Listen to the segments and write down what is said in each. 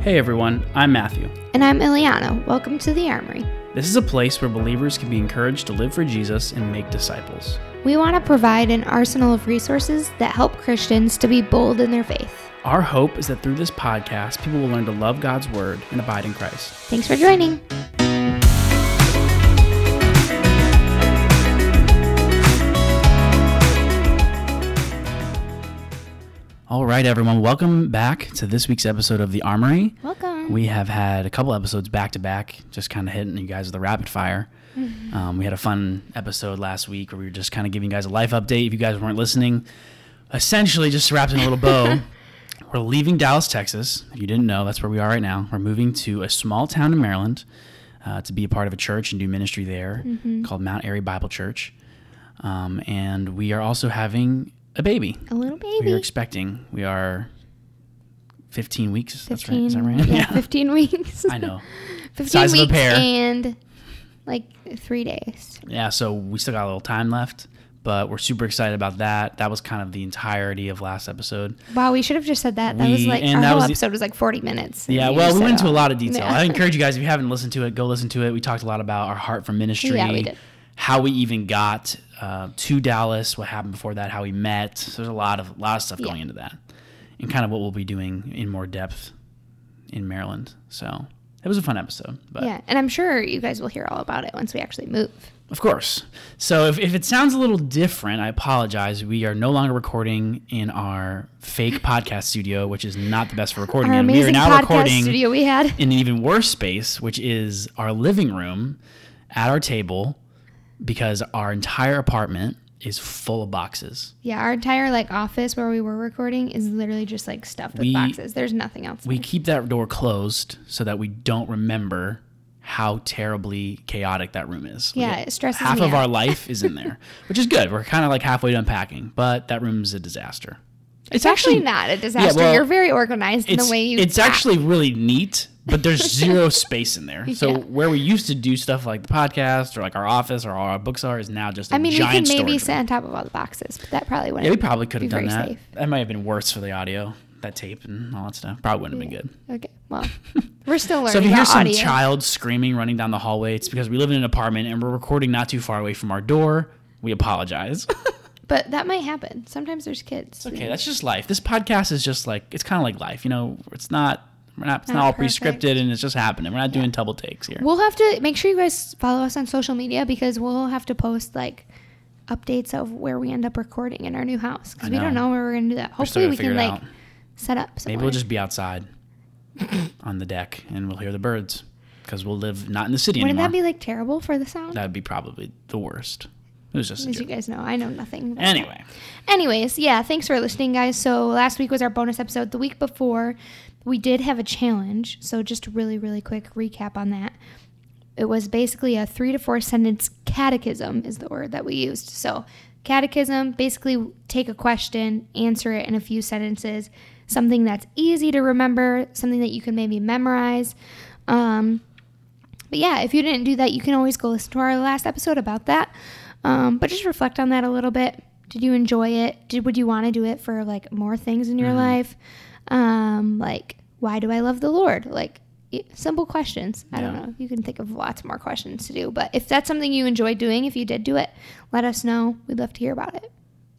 Hey everyone, I'm Matthew. And I'm Eyliana. Welcome to the Armory. This is a place where believers can be encouraged to live for Jesus and make disciples. We want to provide an arsenal of resources that help Christians to be bold in their faith. Our hope is that through this podcast, people will learn to love God's Word and abide in Christ. Thanks for joining. Right, everyone, welcome back to this week's episode of The Armory. Welcome. We have had a couple episodes back to back, just kind of hitting you guys with the rapid fire. Mm-hmm. Um, we had a fun episode last week where we were just kind of giving you guys a life update. If you guys weren't listening, essentially just wrapped in a little bow. We're leaving Dallas, Texas. If you didn't know, that's where we are right now. We're moving to a small town in Maryland uh, to be a part of a church and do ministry there Mm-hmm. called Mount Airy Bible Church. Um, and we are also having a baby. a little baby. We are expecting. We are 15 weeks. 15, That's right. Is that right? Yeah, 15 weeks. I know. 15 Size weeks and like three days. Yeah, so we still got a little time left, but we're super excited about that. That was kind of the entirety of last episode. Wow, we should have just said that. That was like, and our that whole was the- episode was like 40 minutes. Yeah, well, we went into a lot of detail. Yeah. I encourage you guys if you haven't listened to it, go listen to it. We talked a lot about our heart for ministry, Yeah, we did. How we even got uh, to Dallas, what happened before that, how we met. So there's a lot of lot of stuff Yeah. going into that, and kind of what we'll be doing in more depth in Maryland. So it was a fun episode, but Yeah, and I'm sure you guys will hear all about it once we actually move. Of course. So if, if it sounds a little different, I apologize. We are no longer recording in our fake podcast studio, which is not the best for recording Our in. We are amazing now podcast recording studio we had. in an even worse space, which is our living room at our table because our entire apartment is full of boxes. Yeah, our entire like office where we were recording is literally just like stuffed with boxes. There's nothing else. We there. keep that door closed so that we don't remember how terribly chaotic that room is. Yeah, get- it stresses half of our life is in there, which is good. We're kind of like halfway to unpacking, but that room is a disaster. It's actually not a disaster. well, You're very organized in the way you. it's actually really neat, but there's zero space in there. So Yeah. where we used to do stuff like the podcast or like our office or our books are is now just a I mean, we giant could maybe sit on top of all the boxes, but that probably wouldn't. Yeah, we probably could have done that. safe. That might have been worse for the audio, that tape and all that stuff. Probably wouldn't have been good. Okay, well, we're still learning So if you hear some audio. child screaming running down the hallway, it's because we live in an apartment and we're recording not too far away from our door. We apologize. but that might happen. Sometimes there's kids. okay, that's just life. This podcast is just like it's kind of like life. You know, it's not we're not it's not, Not all perfect. pre-scripted and it's just happening. We're not doing double takes here. We'll have to make sure you guys follow us on social media because we'll have to post like updates of where we end up recording in our new house because we don't know. where we're gonna do that. Hopefully, we can like out. set up. Somewhere. Maybe we'll just be outside on the deck and we'll hear the birds because we'll live not in the city Wouldn't anymore. that be like terrible for the sound? that would be probably the worst. It was just As you guys know, I know nothing. Anyway, Anyways, yeah, thanks for listening, guys. So last week was our bonus episode. The week before, we did have a challenge. So just really, really quick recap on that. It was basically a three to four sentence catechism, is the word that we used. So, catechism basically take a question, answer it in a few sentences, something that's easy to remember, something that you can maybe memorize. Um, but yeah, if you didn't do that, you can always go listen to our last episode about that. Um, but just reflect on that a little bit. Did you enjoy it? Did would you want to do it for like more things in Mm-hmm. your life? Um, like why do I love the Lord? Like simple questions. I don't know. You can think of lots more questions to do. But if that's something you enjoy doing, if you did do it, let us know. We'd love to hear about it.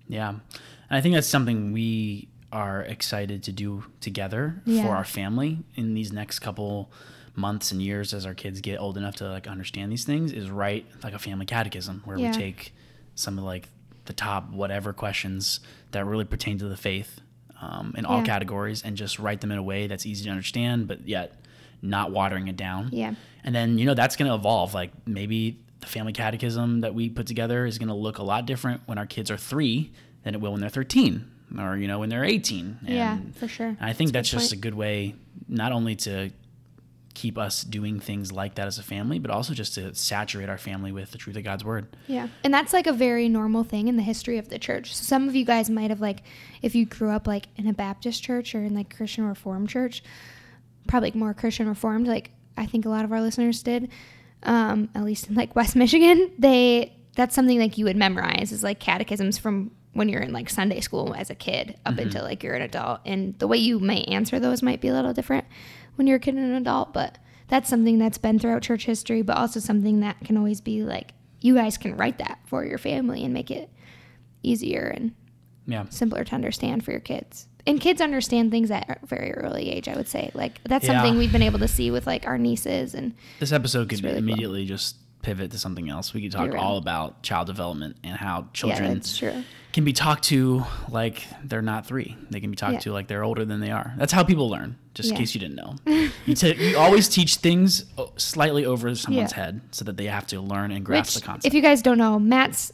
yeah. And I think that's something we are excited to do together Yeah. for our family in these next couple months and years as our kids get old enough to like understand these things is write like a family catechism where Yeah. we take some of like the top whatever questions that really pertain to the faith um, in all Yeah. categories and just write them in a way that's easy to understand but yet not watering it down Yeah. and then you know that's going to evolve like maybe the family catechism that we put together is going to look a lot different when our kids are three than it will when they're 13 or you know when they're 18 and Yeah, for sure. i think that's, That's a just point. a good way not only to keep us doing things like that as a family but also just to saturate our family with the truth of god's word Yeah. And that's like a very normal thing in the history of the church. So some of you guys might have like if you grew up like in a Baptist church or in like Christian Reformed church, probably more Christian Reformed, like I think a lot of our listeners did, um, at least in like West Michigan, they that's something like you would memorize is like catechisms from when you're in like Sunday school as a kid up mm-hmm. until like you're an adult. And the way you may answer those might be a little different. when you're a kid and an adult, but that's something that's been throughout church history, but also something that can always be like you guys can write that for your family and make it easier and Yeah. simpler to understand for your kids. And kids understand things at a very early age, I would say. Like that's Yeah. something we've been able to see with like our nieces and This episode could really cool. immediately just pivot to something else. We could talk right. all about child development and how children true. can be talked to like they're not three. They can be talked Yeah. to like they're older than they are. That's how people learn. Just in case you didn't know, you, t- you always teach things slightly over someone's Yeah. head so that they have to learn and grasp Which, the concept. if you guys don't know, Matt's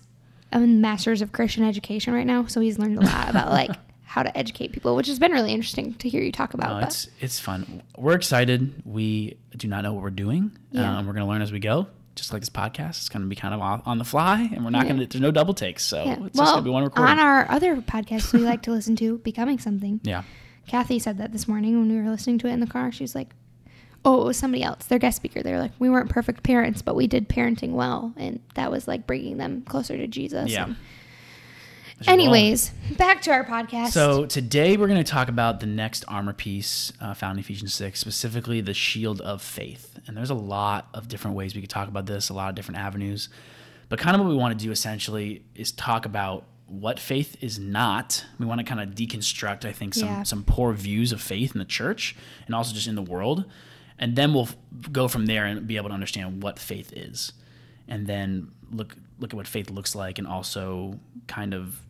a master's of Christian education right now, so he's learned a lot about like how to educate people, which has been really interesting to hear you talk about. No, it's it's fun. We're excited. We do not know what we're doing. Yeah. Um, we're gonna learn as we go. Just like this podcast, it's gonna be kind of on the fly, and we're not Yeah. gonna. There's no double takes, so yeah. it's just gonna be one recording. on our other podcasts we like to listen to, Becoming Something, yeah, Kathy said that this morning when we were listening to it in the car. She was like, "Oh, it was somebody else, their guest speaker. They were like, we weren't perfect parents, but we did parenting well, and that was like bringing them closer to Jesus." yeah. And There's a role. Anyways, back to our podcast. So today we're going to talk about the next armor piece uh, found in Ephesians 6, specifically the shield of faith. And there's a lot of different ways we could talk about this, a lot of different avenues. But kind of what we want to do essentially is talk about what faith is not. We want to kind of deconstruct, I think, some Yeah. some poor views of faith in the church and also just in the world. And then we'll go from there and be able to understand what faith is. And then look look at what faith looks like and also kind of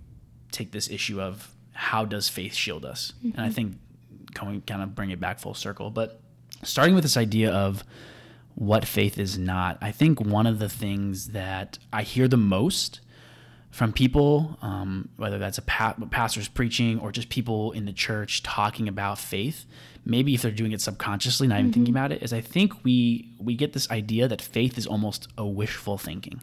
take this issue of how does faith shield us? And I think going kind of bring it back full circle. But starting with this idea of what faith is not, I think one of the things that I hear the most from people, um, whether that's a pa- pastors preaching or just people in the church talking about faith, maybe if they're doing it subconsciously, not even thinking about it, is I think we we get this idea that faith is almost a wishful thinking.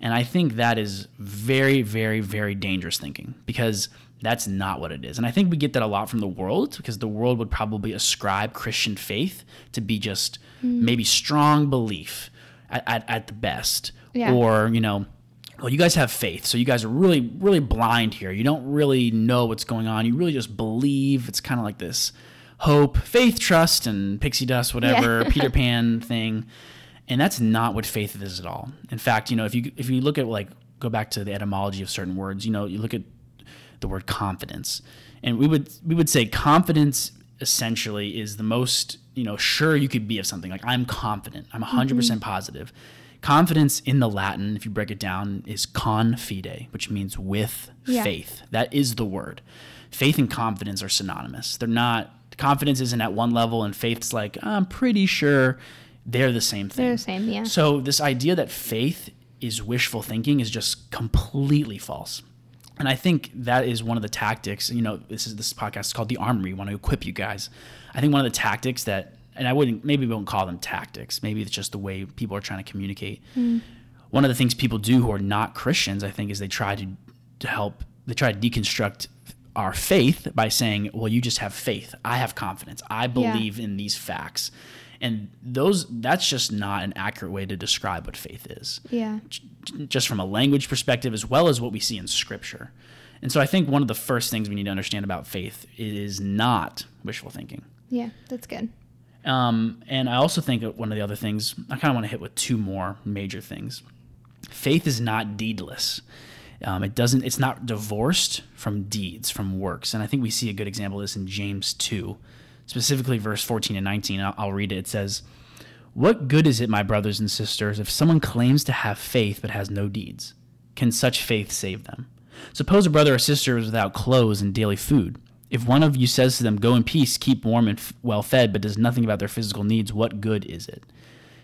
And I think that is very, very, very dangerous thinking because that's not what it is. And I think we get that a lot from the world because the world would probably ascribe Christian faith to be just mm. maybe strong belief at, at, at the best. Yeah. Or, you know, well, you guys have faith, so you guys are really, really blind here. You don't really know what's going on. You really just believe. It's kind of like this hope, faith, trust, and pixie dust, whatever, Yeah. Peter Pan thing and that's not what faith is at all. In fact, you know, if you if you look at like go back to the etymology of certain words, you know, you look at the word confidence, and we would we would say confidence essentially is the most you know sure you could be of something. Like I'm confident, I'm 100 percent mm-hmm. positive. Confidence in the Latin, if you break it down, is confide, which means with Yeah. faith. That is the word. Faith and confidence are synonymous. They're not. Confidence isn't at one level, and faith's like I'm pretty sure they're the same thing. they're the same, yeah. So this idea that faith is wishful thinking is just completely false. And I think that is one of the tactics. You know, this is this podcast is called the Armory. We want to equip you guys. I think one of the tactics that, and I wouldn't maybe we won't call them tactics. Maybe it's just the way people are trying to communicate. Hmm. One of the things people do who are not Christians, I think, is they try to to help. They try to deconstruct our faith by saying, "Well, you just have faith. I have confidence. I believe in these facts." And those that's just not an accurate way to describe what faith is Yeah. just from a language perspective as well as what we see in scripture. And so I think one of the first things we need to understand about faith is not wishful thinking. Yeah, that's good. Um, and I also think one of the other things, I kind of want to hit with two more major things. Faith is not deedless. Um, it doesn't. It's not divorced from deeds, from works. And I think we see a good example of this in James two, specifically verse fourteen and nineteen. I'll, I'll read it. It says, "What good is it, my brothers and sisters, if someone claims to have faith but has no deeds? Can such faith save them? Suppose a brother or sister is without clothes and daily food. If one of you says to them, Go in peace, keep warm and f- well fed, but does nothing about their physical needs, what good is it?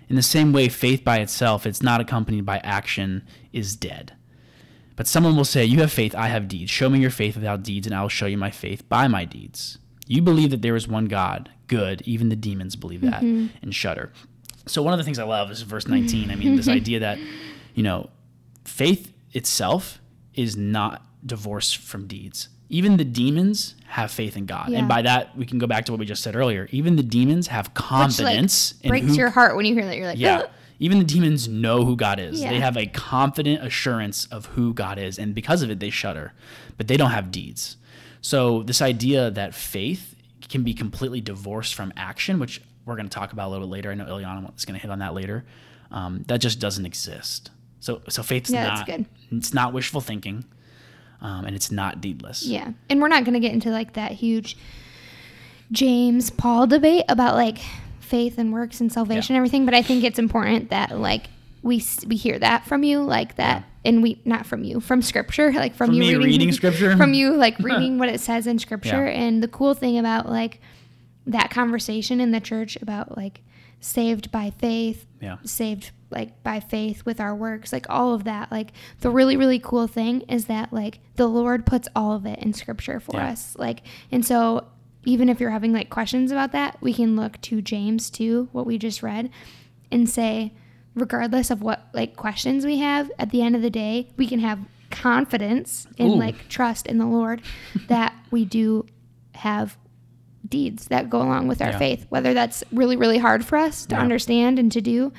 In the same way, faith by itself, it's not accompanied by action, is dead. But someone will say, You have faith, I have deeds. Show me your faith without deeds, and I will show you my faith by my deeds. You believe that there is one God. Good. Even the demons believe that mm-hmm. and shudder. So, one of the things I love is verse 19. I mean, this idea that, you know, faith itself is not divorced from deeds. Even the demons have faith in God. Yeah. And by that, we can go back to what we just said earlier. Even the demons have Which like confidence breaks who your heart when you hear that. You're like, yeah. Even the demons know who God is. Yeah. They have a confident assurance of who God is. And because of it, they shudder. But they don't have deeds. So, this idea that faith can be completely divorced from action, which we're going to talk about a little bit later. I know Eyliana is going to hit on that later. Um, that just doesn't exist. So, so faith's Yeah, not. good. It's not wishful thinking, um, and it's not deedless. Yeah. And we're not going to get into like that huge James Paul debate about like faith and works and salvation Yeah. and everything, but I think it's important that like we we hear that from you like that and we not from you from scripture like from, From you me reading scripture? from you like reading what it says in scripture Yeah. and the cool thing about like that conversation in the church about like saved by faith Yeah. saved like by faith with our works like all of that like the really really cool thing is that like the lord puts all of it in scripture for Yeah. us like and so even if you're having like questions about that we can look to james 2 what we just read and say regardless of what like questions we have at the end of the day we can have confidence and Ooh. like trust in the lord that we do have deeds that go along with our Yeah. faith whether that's really really hard for us to Yeah. understand and to do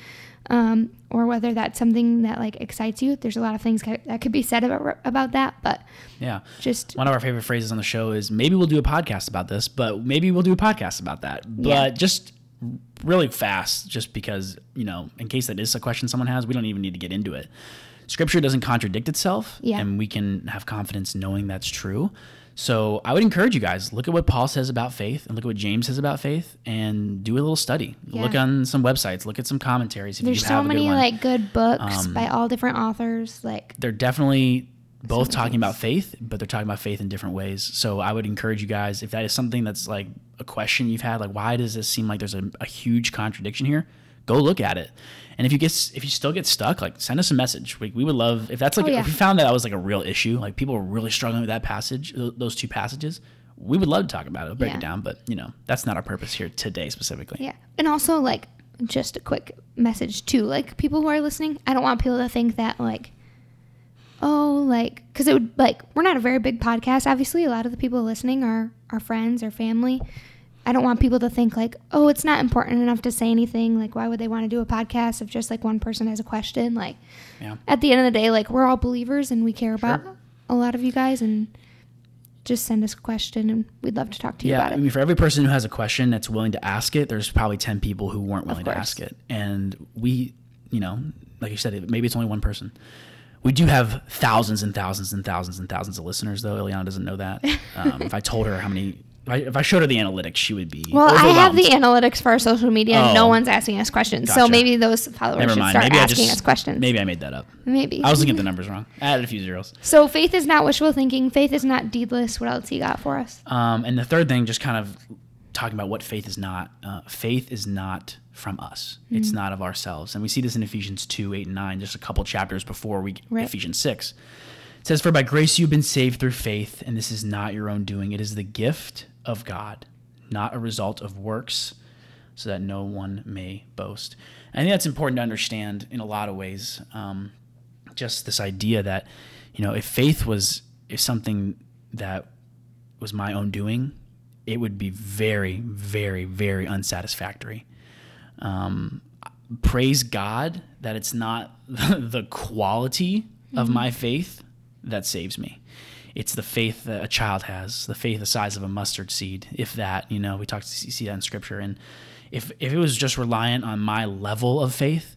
um, or whether that's something that like excites you there's a lot of things that could be said about, about that but Yeah. just One of our favorite phrases on the show is maybe we'll do a podcast about this, but maybe we'll do a podcast about that. But Yeah. just really fast, just because, you know, in case that is a question someone has, we don't even need to get into it. Scripture doesn't contradict itself, Yeah. and we can have confidence knowing that's true. So I would encourage you guys look at what Paul says about faith and look at what James says about faith and do a little study. Yeah. Look on some websites, look at some commentaries if there's you so good many one. like good books Um, by all different authors like they're definitely both talking about faith, but they're talking about faith in different ways. So I would encourage you guys, if that is something that's like a question you've had, like why does this seem like there's a, a huge contradiction here? Go look at it. And if you get if you still get stuck, like send us a message. We, we would love if that's like Oh, yeah. if we found that that was like a real issue, like people were really struggling with that passage, th- those two passages. We would love to talk about it, break Yeah. it down, but you know that's not our purpose here today specifically. Yeah. And also like just a quick message too, like people who are listening, I don't want people to think that like oh, like cuz it would like we're not a very big podcast obviously. A lot of the people listening are our friends or family. I don't want people to think like, "Oh, it's not important enough to say anything. Like why would they want to do a podcast if just like one person has a question?" Like Yeah. at the end of the day, like we're all believers and we care about Sure. a lot of you guys and just send us a question and we'd love to talk to you Yeah, about I mean, for every person who has a question that's willing to ask it, there's probably 10 people who weren't willing to ask it. And we, you know, like you said, maybe it's only one person. We do have thousands and thousands and thousands and thousands of listeners, though. Eyliana doesn't know that. Um, if I told her how many, if I, if I showed her the analytics, she would be. Well, I have the analytics for our social media, and no Oh. one's asking us questions. So maybe those followers Never should start Maybe I asking just us questions. Maybe I made that up. Maybe. I was looking at the numbers wrong. I added a few zeros. so faith is not wishful thinking. Faith is not deedless. What else you got for us? Um, and the third thing, just kind of talking about what faith is not. Uh, faith is not from us. It's Mm-hmm. not of ourselves. And we see this in Ephesians 2, 8, and 9, just a couple chapters before we Right. Ephesians 6. It says, For by grace you've been saved through faith, and this is not your own doing. It is the gift of God, not a result of works, so that no one may boast. And I think that's important to understand in a lot of ways. Um, just this idea that, you know, if faith was if something that was my own doing, it would be very, very, very unsatisfactory. Um, praise God that it's not the quality of my faith that saves me. It's the faith that a child has, the faith the size of a mustard seed, if that. You know, we talk to see that in scripture, and if if it was just reliant on my level of faith,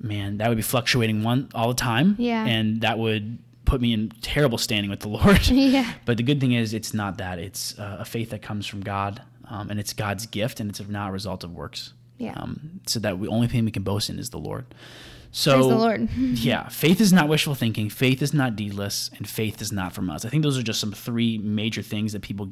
man, that would be fluctuating one all the time, Yeah. and that would put me in terrible standing with the Lord. yeah. But the good thing is, it's not that. It's uh, a faith that comes from God, um, and it's God's gift, and it's not a result of works. Yeah. Um, so that the only thing we can boast in is the Lord. So Praise the Lord. yeah, faith is not wishful thinking. Faith is not deedless, and faith is not from us. I think those are just some three major things that people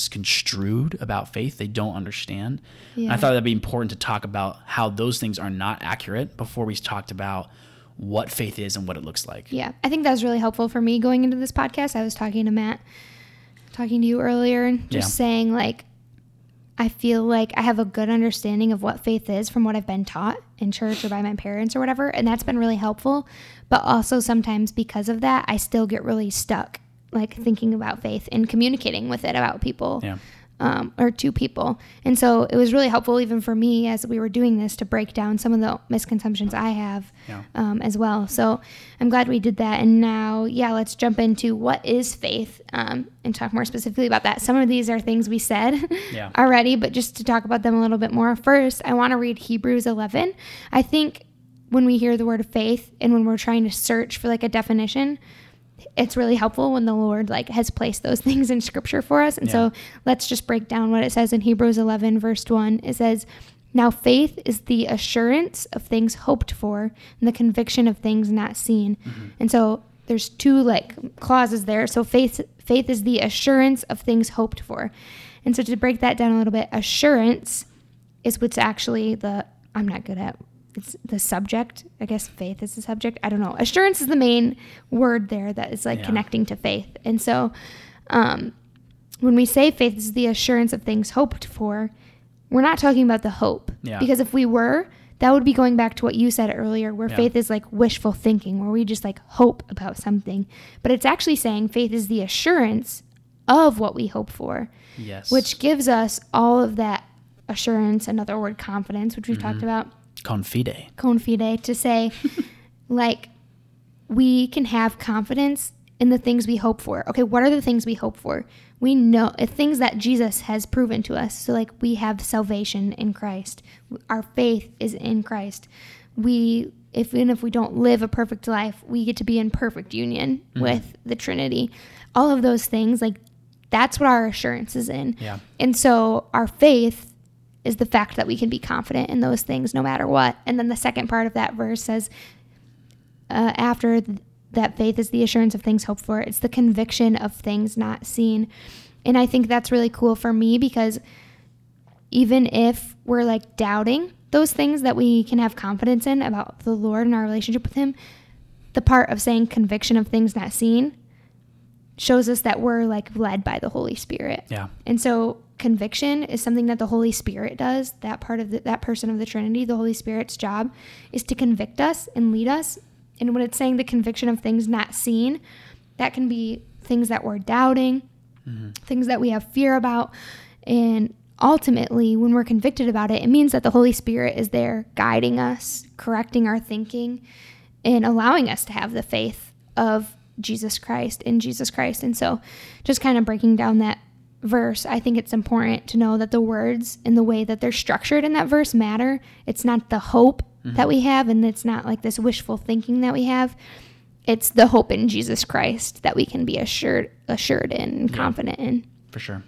misconstrued about faith. They don't understand. And I thought that'd be important to talk about how those things are not accurate before we talked about what faith is and what it looks like. Yeah, I think that was really helpful for me going into this podcast. I was talking to Matt, talking to you earlier, and just Yeah. saying like, I feel like I have a good understanding of what faith is from what I've been taught in church or by my parents or whatever, and that's been really helpful. But also sometimes because of that, I still get really stuck, like thinking about faith and communicating with it about people. Yeah. Um, or two people. And so it was really helpful, even for me, as we were doing this, to break down some of the misconceptions I have Yeah. um, as well. So I'm glad we did that. And now, yeah, let's jump into what is faith um, and talk more specifically about that. Some of these are things we said Yeah. already, but just to talk about them a little bit more. First, I want to read Hebrews 11. I think when we hear the word faith and when we're trying to search for like a definition, it's really helpful when the Lord like has placed those things in scripture for us. And so let's just break down what it says in Hebrews 11 verse 1. It says, "Now faith is the assurance of things hoped for and the conviction of things not seen." Mm-hmm. And so there's two like clauses there. So faith faith is the assurance of things hoped for. And so to break that down a little bit, assurance is what's actually the I'm not good at it's the subject. I guess faith is the subject. I don't know. Assurance is the main word there that is like Yeah. connecting to faith. And so um, when we say faith is the assurance of things hoped for, we're not talking about the hope. Yeah. Because if we were, that would be going back to what you said earlier, where Yeah. faith is like wishful thinking, where we just like hope about something. But it's actually saying faith is the assurance of what we hope for Yes. which gives us all of that assurance, another word, confidence, which we've talked about, confide. confide, to say, like, we can have confidence in the things we hope for. Okay, what are the things we hope for? We know uh, things that Jesus has proven to us. So, like, we have salvation in Christ, our faith is in Christ. We, if, even if we don't live a perfect life, we get to be in perfect union with the Trinity. All of those things, like, that's what our assurance is in. Yeah. And so our faith is the fact that we can be confident in those things no matter what. And then the second part of that verse says, uh, after th- that faith is the assurance of things hoped for, it's the conviction of things not seen. And I think that's really cool for me because even if we're like doubting those things that we can have confidence in about the Lord and our relationship with Him, the part of saying conviction of things not seen shows us that we're like led by the Holy Spirit. Yeah. And so conviction is something that the Holy Spirit does. That part of the, that person of the Trinity, the Holy Spirit's job is to convict us and lead us. And when it's saying the conviction of things not seen, that can be things that we're doubting, mm-hmm. things that we have fear about. And ultimately, when we're convicted about it, it means that the Holy Spirit is there guiding us, correcting our thinking, and allowing us to have the faith of Jesus Christ in Jesus Christ. And so, just kind of breaking down that verse, I think it's important to know that the words and the way that they're structured in that verse matter. It's not the hope that we have, and it's not like this wishful thinking that we have. It's the hope in Jesus Christ that we can be assured, assured in, and Yeah. confident in. for sure.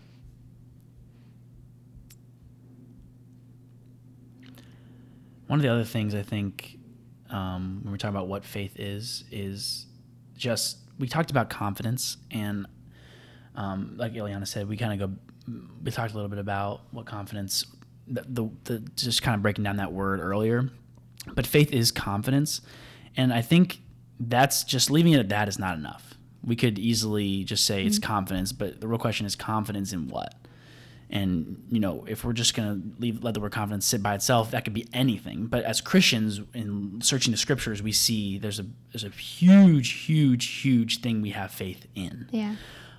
One of the other things I think um, when we talk about what faith is is just we talked about confidence and um, like Eyliana said, we kind of go. We talked a little bit about what confidence, the, the, the just kind of breaking down that word earlier, but faith is confidence, and I think that's just leaving it at that is not enough. We could easily just say it's confidence, but the real question is confidence in what? And you know, if we're just gonna leave let the word confidence sit by itself, that could be anything. But as Christians, in searching the scriptures, we see there's a there's a huge, huge, huge thing we have faith in. Yeah.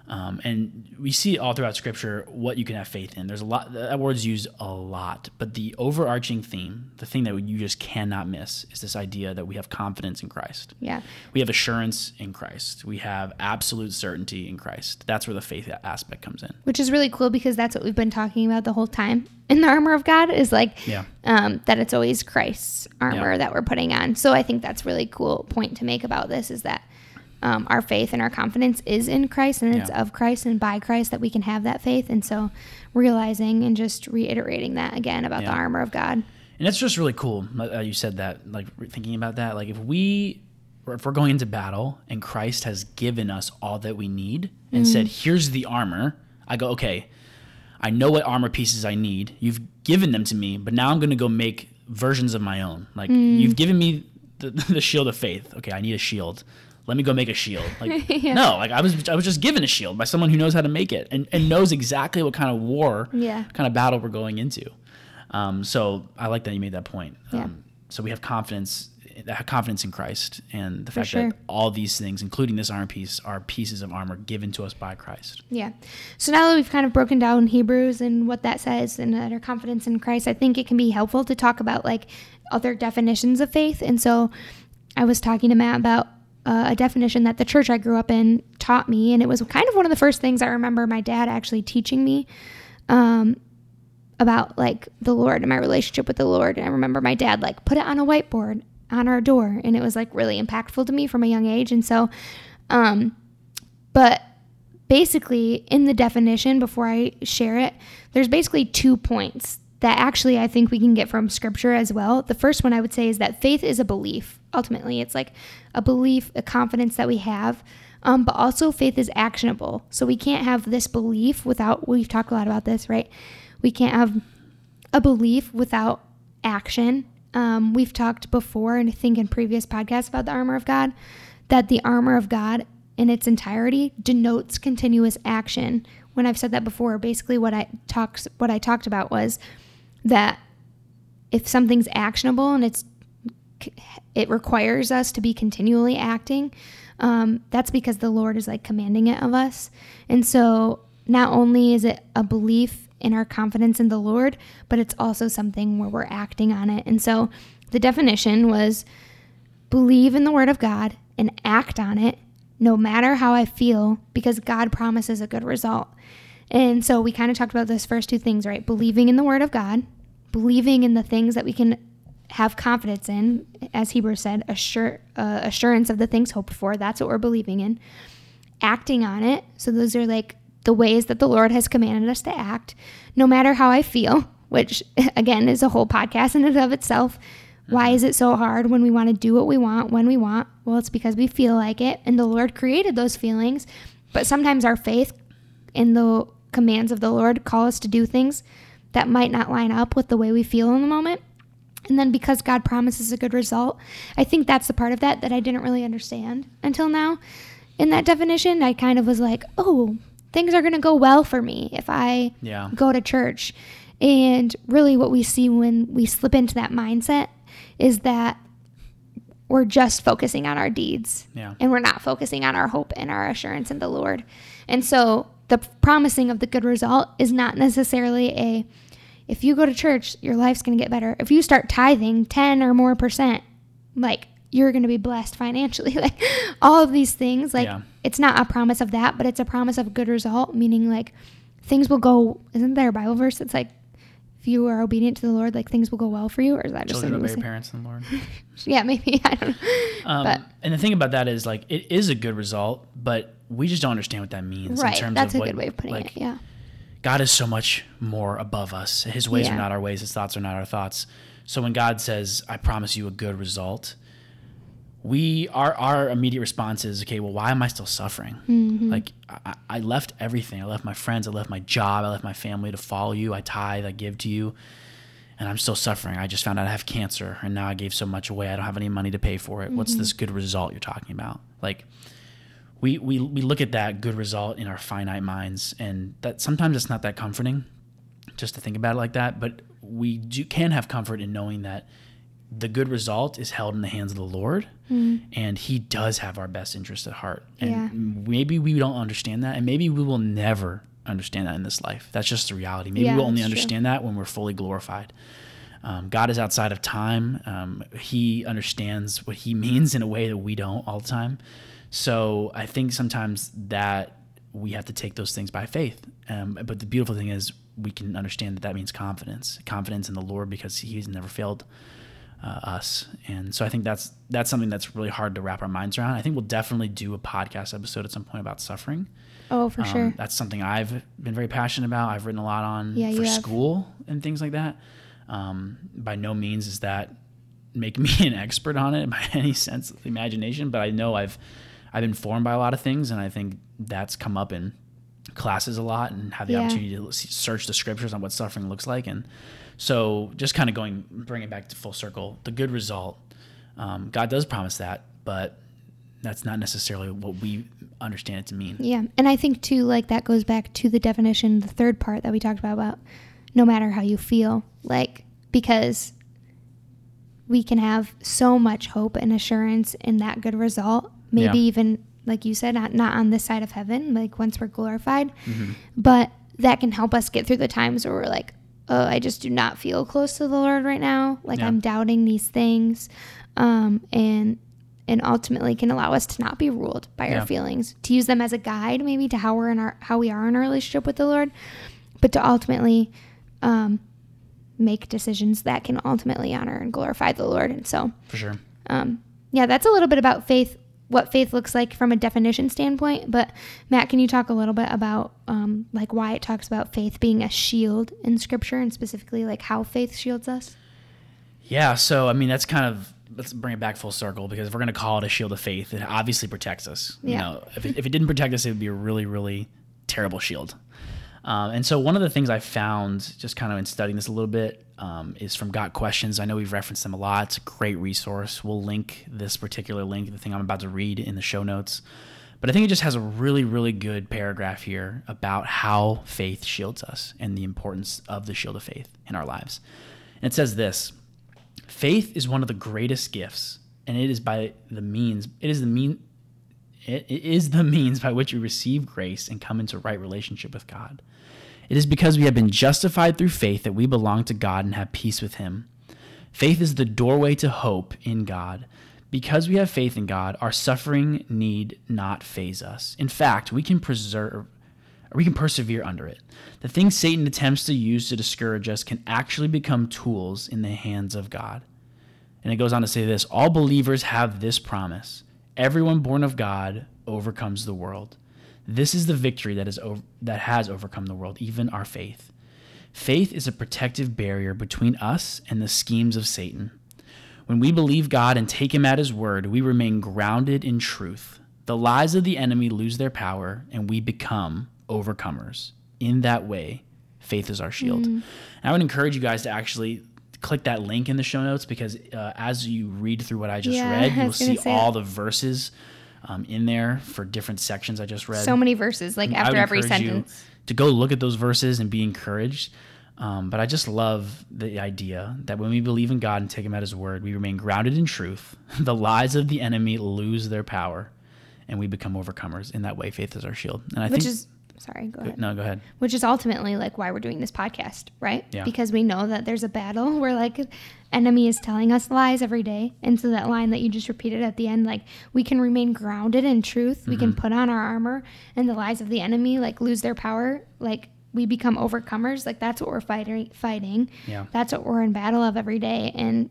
Um, and we see all throughout scripture what you can have faith in. There's a lot, that word's used a lot, but the overarching theme, the thing that you just cannot miss, is this idea that we have confidence in Christ. Yeah. We have assurance in Christ. We have absolute certainty in Christ. That's where the faith aspect comes in. Which is really cool because that's what we've been talking about the whole time in the armor of God is like Yeah. um, that it's always Christ's armor Yeah. that we're putting on. So I think that's really cool point to make about this is that um, our faith and our confidence is in Christ and it's Yeah. of Christ and by Christ that we can have that faith. And so realizing and just reiterating that again about the armor of God. And it's just really cool. Uh, you said that, like thinking about that. Like if we, if we're going into battle and Christ has given us all that we need and said, "Here's the armor," I go, "Okay, I know what armor pieces I need. You've given them to me, but now I'm going to go make versions of my own. Like you've given me the, the shield of faith. Okay, I need a shield. Let me go make a shield. Like no, like I was I was just given a shield by someone who knows how to make it and, and knows exactly what kind of war, Yeah. kind of battle we're going into. Um, so I like that you made that point. Yeah. Um, so we have confidence confidence in Christ and the fact sure. that all these things, including this armor piece, are pieces of armor given to us by Christ. Yeah. So now that we've kind of broken down Hebrews and what that says and our confidence in Christ, I think it can be helpful to talk about like other definitions of faith. And so I was talking to Matt about uh, a definition that the church I grew up in taught me, and it was kind of one of the first things I remember my dad actually teaching me. Um, about like the Lord and my relationship with the Lord. And I remember my dad like put it on a whiteboard on our door and it was like really impactful to me from a young age. And so um but basically in the definition before I share it, there's basically two points that actually I think we can get from scripture as well. The first one I would say is that faith is a belief. Ultimately, it's like a belief, a confidence that we have. Um, but also faith is actionable. So we can't have this belief without we've talked a lot about this, right? We can't have a belief without action. Um, we've talked before, and I think in previous podcasts about the armor of God, that the armor of God in its entirety denotes continuous action. When I've said that before, basically what I talked what I talked about was that if something's actionable and it's it requires us to be continually acting, um, that's because the Lord is like commanding it of us. And so not only is it a belief in our confidence in the Lord, but it's also something where we're acting on it. And so the definition was believe in the Word of God and act on it no matter how I feel because God promises a good result. And so we kind of talked about those first two things, right? Believing in the Word of God, believing in the things that we can have confidence in, as Hebrews said, assure, uh, assurance of the things hoped for. That's what we're believing in. Acting on it. So those are like the ways that the Lord has commanded us to act, no matter how I feel, which again is a whole podcast in and of itself. Why is it so hard when we want to do what we want when we want? Well, it's because we feel like it, and the Lord created those feelings. But sometimes our faith in the commands of the Lord call us to do things that might not line up with the way we feel in the moment. And then because God promises a good result, I think that's the part of that that I didn't really understand until now. In that definition, I kind of was like, oh, things are going to go well for me if I Yeah. go to church. And really, what we see when we slip into that mindset is that we're just focusing on our deeds Yeah. and we're not focusing on our hope and our assurance in the Lord. And so, the promising of the good result is not necessarily a if you go to church, your life's going to get better. If you start tithing 10 or more percent, like you're going to be blessed financially. like all of these things, like Yeah. it's not a promise of that, but it's a promise of good result, meaning like things will go. Isn't there a Bible verse that's like, you are obedient to the Lord, like things will go well for you? Or is that just Children obey your parents in the Lord. Yeah, maybe. I don't know. Um, But- and the thing about that is like it is a good result, but we just don't understand what that means in right. terms That's of a what, good way of putting like, it. Yeah. God is so much more above us. His ways Yeah. are not our ways. His thoughts are not our thoughts. So when God says, "I promise you a good result," we our our immediate response is, "Okay, well, why am I still suffering? Mm-hmm. Like I, I left everything. I left my friends. I left my job. I left my family to follow you. I tithe. I give to you." And I'm still suffering. I just found out I have cancer, and now I gave so much away. I don't have any money to pay for it. What's Mm-hmm. this good result you're talking about? Like, we, we we look at that good result in our finite minds, and that sometimes it's not that comforting, just to think about it like that. But we do, can have comfort in knowing that the good result is held in the hands of the Lord, and He does have our best interest at heart. And Yeah. maybe we don't understand that, and maybe we will never understand that in this life. That's just the reality. Maybe Yeah, we'll only that's true. understand that when we're fully glorified. Um, God is outside of time. Um, he understands what He means in a way that we don't all the time. So I think sometimes that we have to take those things by faith. Um, but the beautiful thing is we can understand that that means confidence, confidence in the Lord because He's never failed uh, us. And so I think that's that's something that's really hard to wrap our minds around. I think we'll definitely do a podcast episode at some point about suffering. Oh, for Um, sure. That's something I've been very passionate about. I've written a lot on Yeah, for school and things like that. Um, by no means is that make me an expert on it by any sense of the imagination, but I know I've I've been formed by a lot of things, and I think that's come up in classes a lot, and have the Yeah. opportunity to search the scriptures on what suffering looks like, and so just kind of going bring it back to full circle. The good result, um, God does promise that, but that's not necessarily what we understand it to mean. Yeah. And I think too, like that goes back to the definition, the third part that we talked about about no matter how you feel. Like, because we can have so much hope and assurance in that good result. Maybe Yeah. even, like you said, not, not on this side of heaven, like once we're glorified, Mm-hmm. but that can help us get through the times where we're like, oh, I just do not feel close to the Lord right now. Like Yeah. I'm doubting these things. Um, and, and ultimately can allow us to not be ruled by Yeah. our feelings, to use them as a guide, maybe to how we're in our, how we are in our relationship with the Lord, but to ultimately, um, make decisions that can ultimately honor and glorify the Lord. And so, For sure. um, yeah, that's a little bit about faith, what faith looks like from a definition standpoint. But Matt, can you talk a little bit about um, like why it talks about faith being a shield in Scripture, and specifically like how faith shields us? Yeah, so I mean that's kind of let's bring it back full circle because if we're gonna call it a shield of faith, it obviously protects us. You Yeah. know, if it, if it didn't protect us, it would be a really, really terrible shield. Um, and so one of the things I found just kind of in studying this a little bit um, is from Got Questions. I know we've referenced them a lot. It's a great resource. We'll link this particular link, the thing I'm about to read, in the show notes. But I think it just has a really, really good paragraph here about how faith shields us and the importance of the shield of faith in our lives. And it says this Faith is one of the greatest gifts, and it is by the means, it is the mean, it, is the means by which we receive grace and come into right relationship with God. It is because we have been justified through faith that we belong to God and have peace with Him. Faith is the doorway to hope in God. Because we have faith in God, our suffering need not faze us. In fact, we can preserve we can persevere under it. The things Satan attempts to use to discourage us can actually become tools in the hands of God. And it goes on to say this all believers have this promise everyone born of God overcomes the world. This is the victory that, is ov- that has overcome the world, even our faith. Faith is a protective barrier between us and the schemes of Satan. When we believe God and take Him at His word, we remain grounded in truth. The lies of the enemy lose their power, and we become overcomers. In that way, faith is our shield. Mm. And I would encourage you guys to actually click that link in the show notes because uh, as you read through what I just Yeah, read, you'll see all that. the verses um, in there for different sections I just read. So many verses, like after every sentence. to go look at those verses and be encouraged. Um, but I just love the idea that when we believe in God and take Him at His word, we remain grounded in truth. The lies of the enemy lose their power, and we become overcomers. In that way, faith is our shield. And I Which think is sorry, go ahead. no, go ahead. Which is ultimately like why we're doing this podcast, right? Yeah. Because we know that there's a battle where like enemy is telling us lies every day. And so that line that you just repeated at the end, like we can remain grounded in truth. We Mm-hmm. can put on our armor and the lies of the enemy like lose their power. Like we become overcomers. Like that's what we're fighting fighting. Yeah. That's what we're in battle of every day. And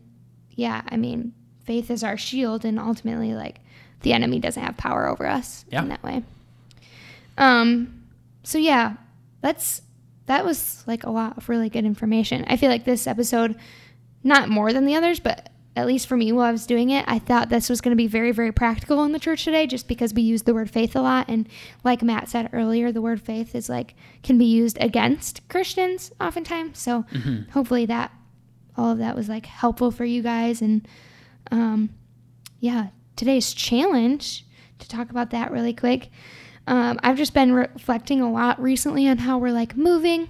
yeah, I mean, faith is our shield and ultimately like the enemy doesn't have power over us Yeah. in that way. Um so yeah, that's that was like a lot of really good information. I feel like this episode not more than the others, but at least for me while I was doing it, I thought this was going to be very very practical in the church today just because we use the word faith a lot and like Matt said earlier, the word faith is like can be used against Christians oftentimes. So hopefully that all of that was like helpful for you guys and um yeah, today's challenge to talk about that really quick. Um, I've just been reflecting a lot recently on how we're like moving,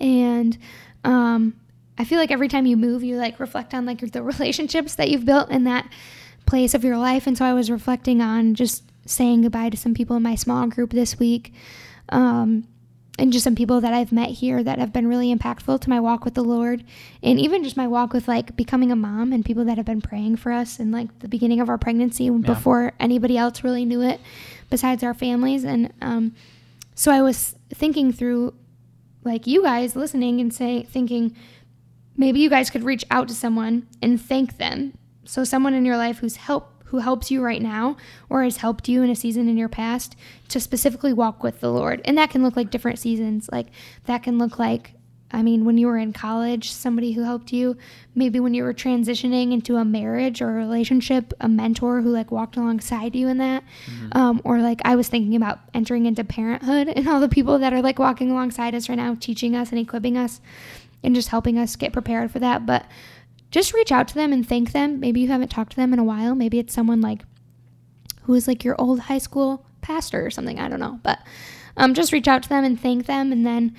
and um, I feel like every time you move, you like reflect on like the relationships that you've built in that place of your life. And so I was reflecting on just saying goodbye to some people in my small group this week. Um, and just some people that I've met here that have been really impactful to my walk with the Lord, and even just my walk with like becoming a mom and people that have been praying for us in like the beginning of our pregnancy before anybody else really knew it, besides our families. And um, so I was thinking through, like you guys listening and say thinking, maybe you guys could reach out to someone and thank them. So someone in your life who's help who helps you right now or has helped you in a season in your past to specifically walk with the Lord. And that can look like different seasons. Like that can look like I mean, when you were in college, somebody who helped you, maybe when you were transitioning into a marriage or a relationship, a mentor who like walked alongside you in that. Um, or like I was thinking about entering into parenthood and all the people that are like walking alongside us right now, teaching us and equipping us and just helping us get prepared for that. But just reach out to them and thank them. Maybe you haven't talked to them in a while. Maybe it's someone like who is like your old high school pastor or something. I don't know. But um, just reach out to them and thank them. And then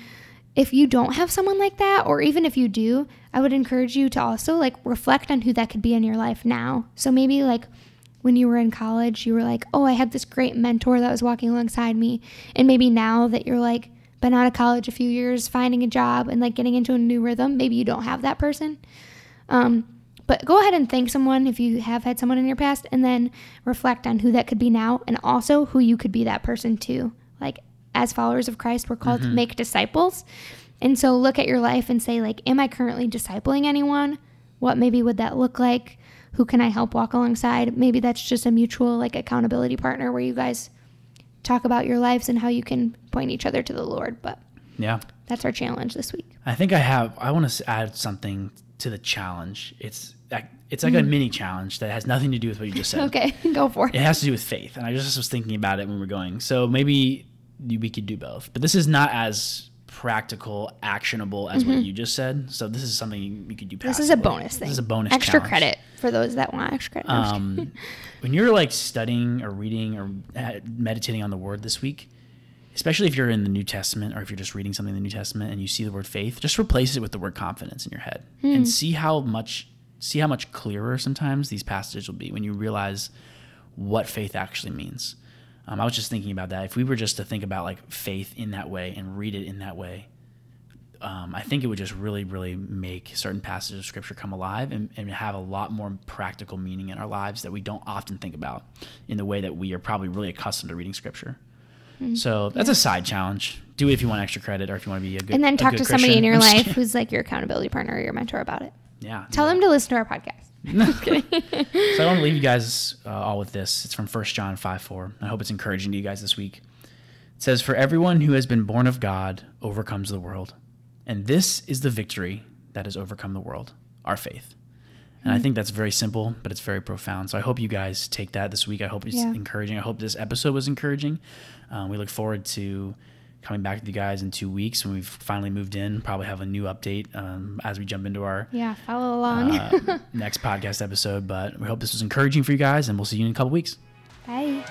if you don't have someone like that, or even if you do, I would encourage you to also like reflect on who that could be in your life now. So maybe like when you were in college, you were like, oh, I had this great mentor that was walking alongside me. And maybe now that you're like, been out of college a few years, finding a job and like getting into a new rhythm, maybe you don't have that person. Um, but go ahead and thank someone if you have had someone in your past and then reflect on who that could be now and also who you could be that person to. Like, as followers of Christ, we're called to make disciples. And so look at your life and say, like, am I currently discipling anyone? What maybe would that look like? Who can I help walk alongside? Maybe that's just a mutual like accountability partner where you guys talk about your lives and how you can point each other to the Lord. But Yeah. That's our challenge this week. I think I have. I want to add something to the challenge. It's like- it's like a mini challenge that has nothing to do with what you just said. Mm. Okay, go for It it. has to do with faith, and I just was thinking about it when we were going. So maybe we could do both, but this is not as practical, actionable as what you just said. So this is something you, could do. Mm-hmm. This is a bonus thing. This is a bonus. Extra challenge. credit for those that want extra credit. No, I'm just kidding. Um, when you're like studying or reading or uh, meditating on the Word this week, especially if you're in the New Testament or if you're just reading something in the New Testament and you see the word faith, just replace it with the word confidence in your head and see how much see how much clearer sometimes these passages will be when you realize what faith actually means. Um, I was just thinking about that. If we were just to think about like faith in that way and read it in that way, um, I think it would just really, really make certain passages of scripture come alive and, and have a lot more practical meaning in our lives that we don't often think about in the way that we are probably really accustomed to reading scripture. So that's a side challenge. Do it if you want extra credit or if you want to be a good and then talk to somebody in your life who's like your accountability partner or your mentor about it. Yeah. Tell them to listen to our podcast. So I want to leave you guys uh, all with this. It's from 1 John 5 4. I hope it's encouraging to you guys this week. It says, For everyone who has been born of God overcomes the world. And this is the victory that has overcome the world, our faith. And I think that's very simple, but it's very profound. So I hope you guys take that this week. I hope it's Yeah. encouraging. I hope this episode was encouraging. Um, we look forward to coming back with you guys in two weeks when we've finally moved in. Probably have a new update um, as we jump into our Yeah, follow along. uh, next podcast episode. But we hope this was encouraging for you guys, and we'll see you in a couple weeks. Bye.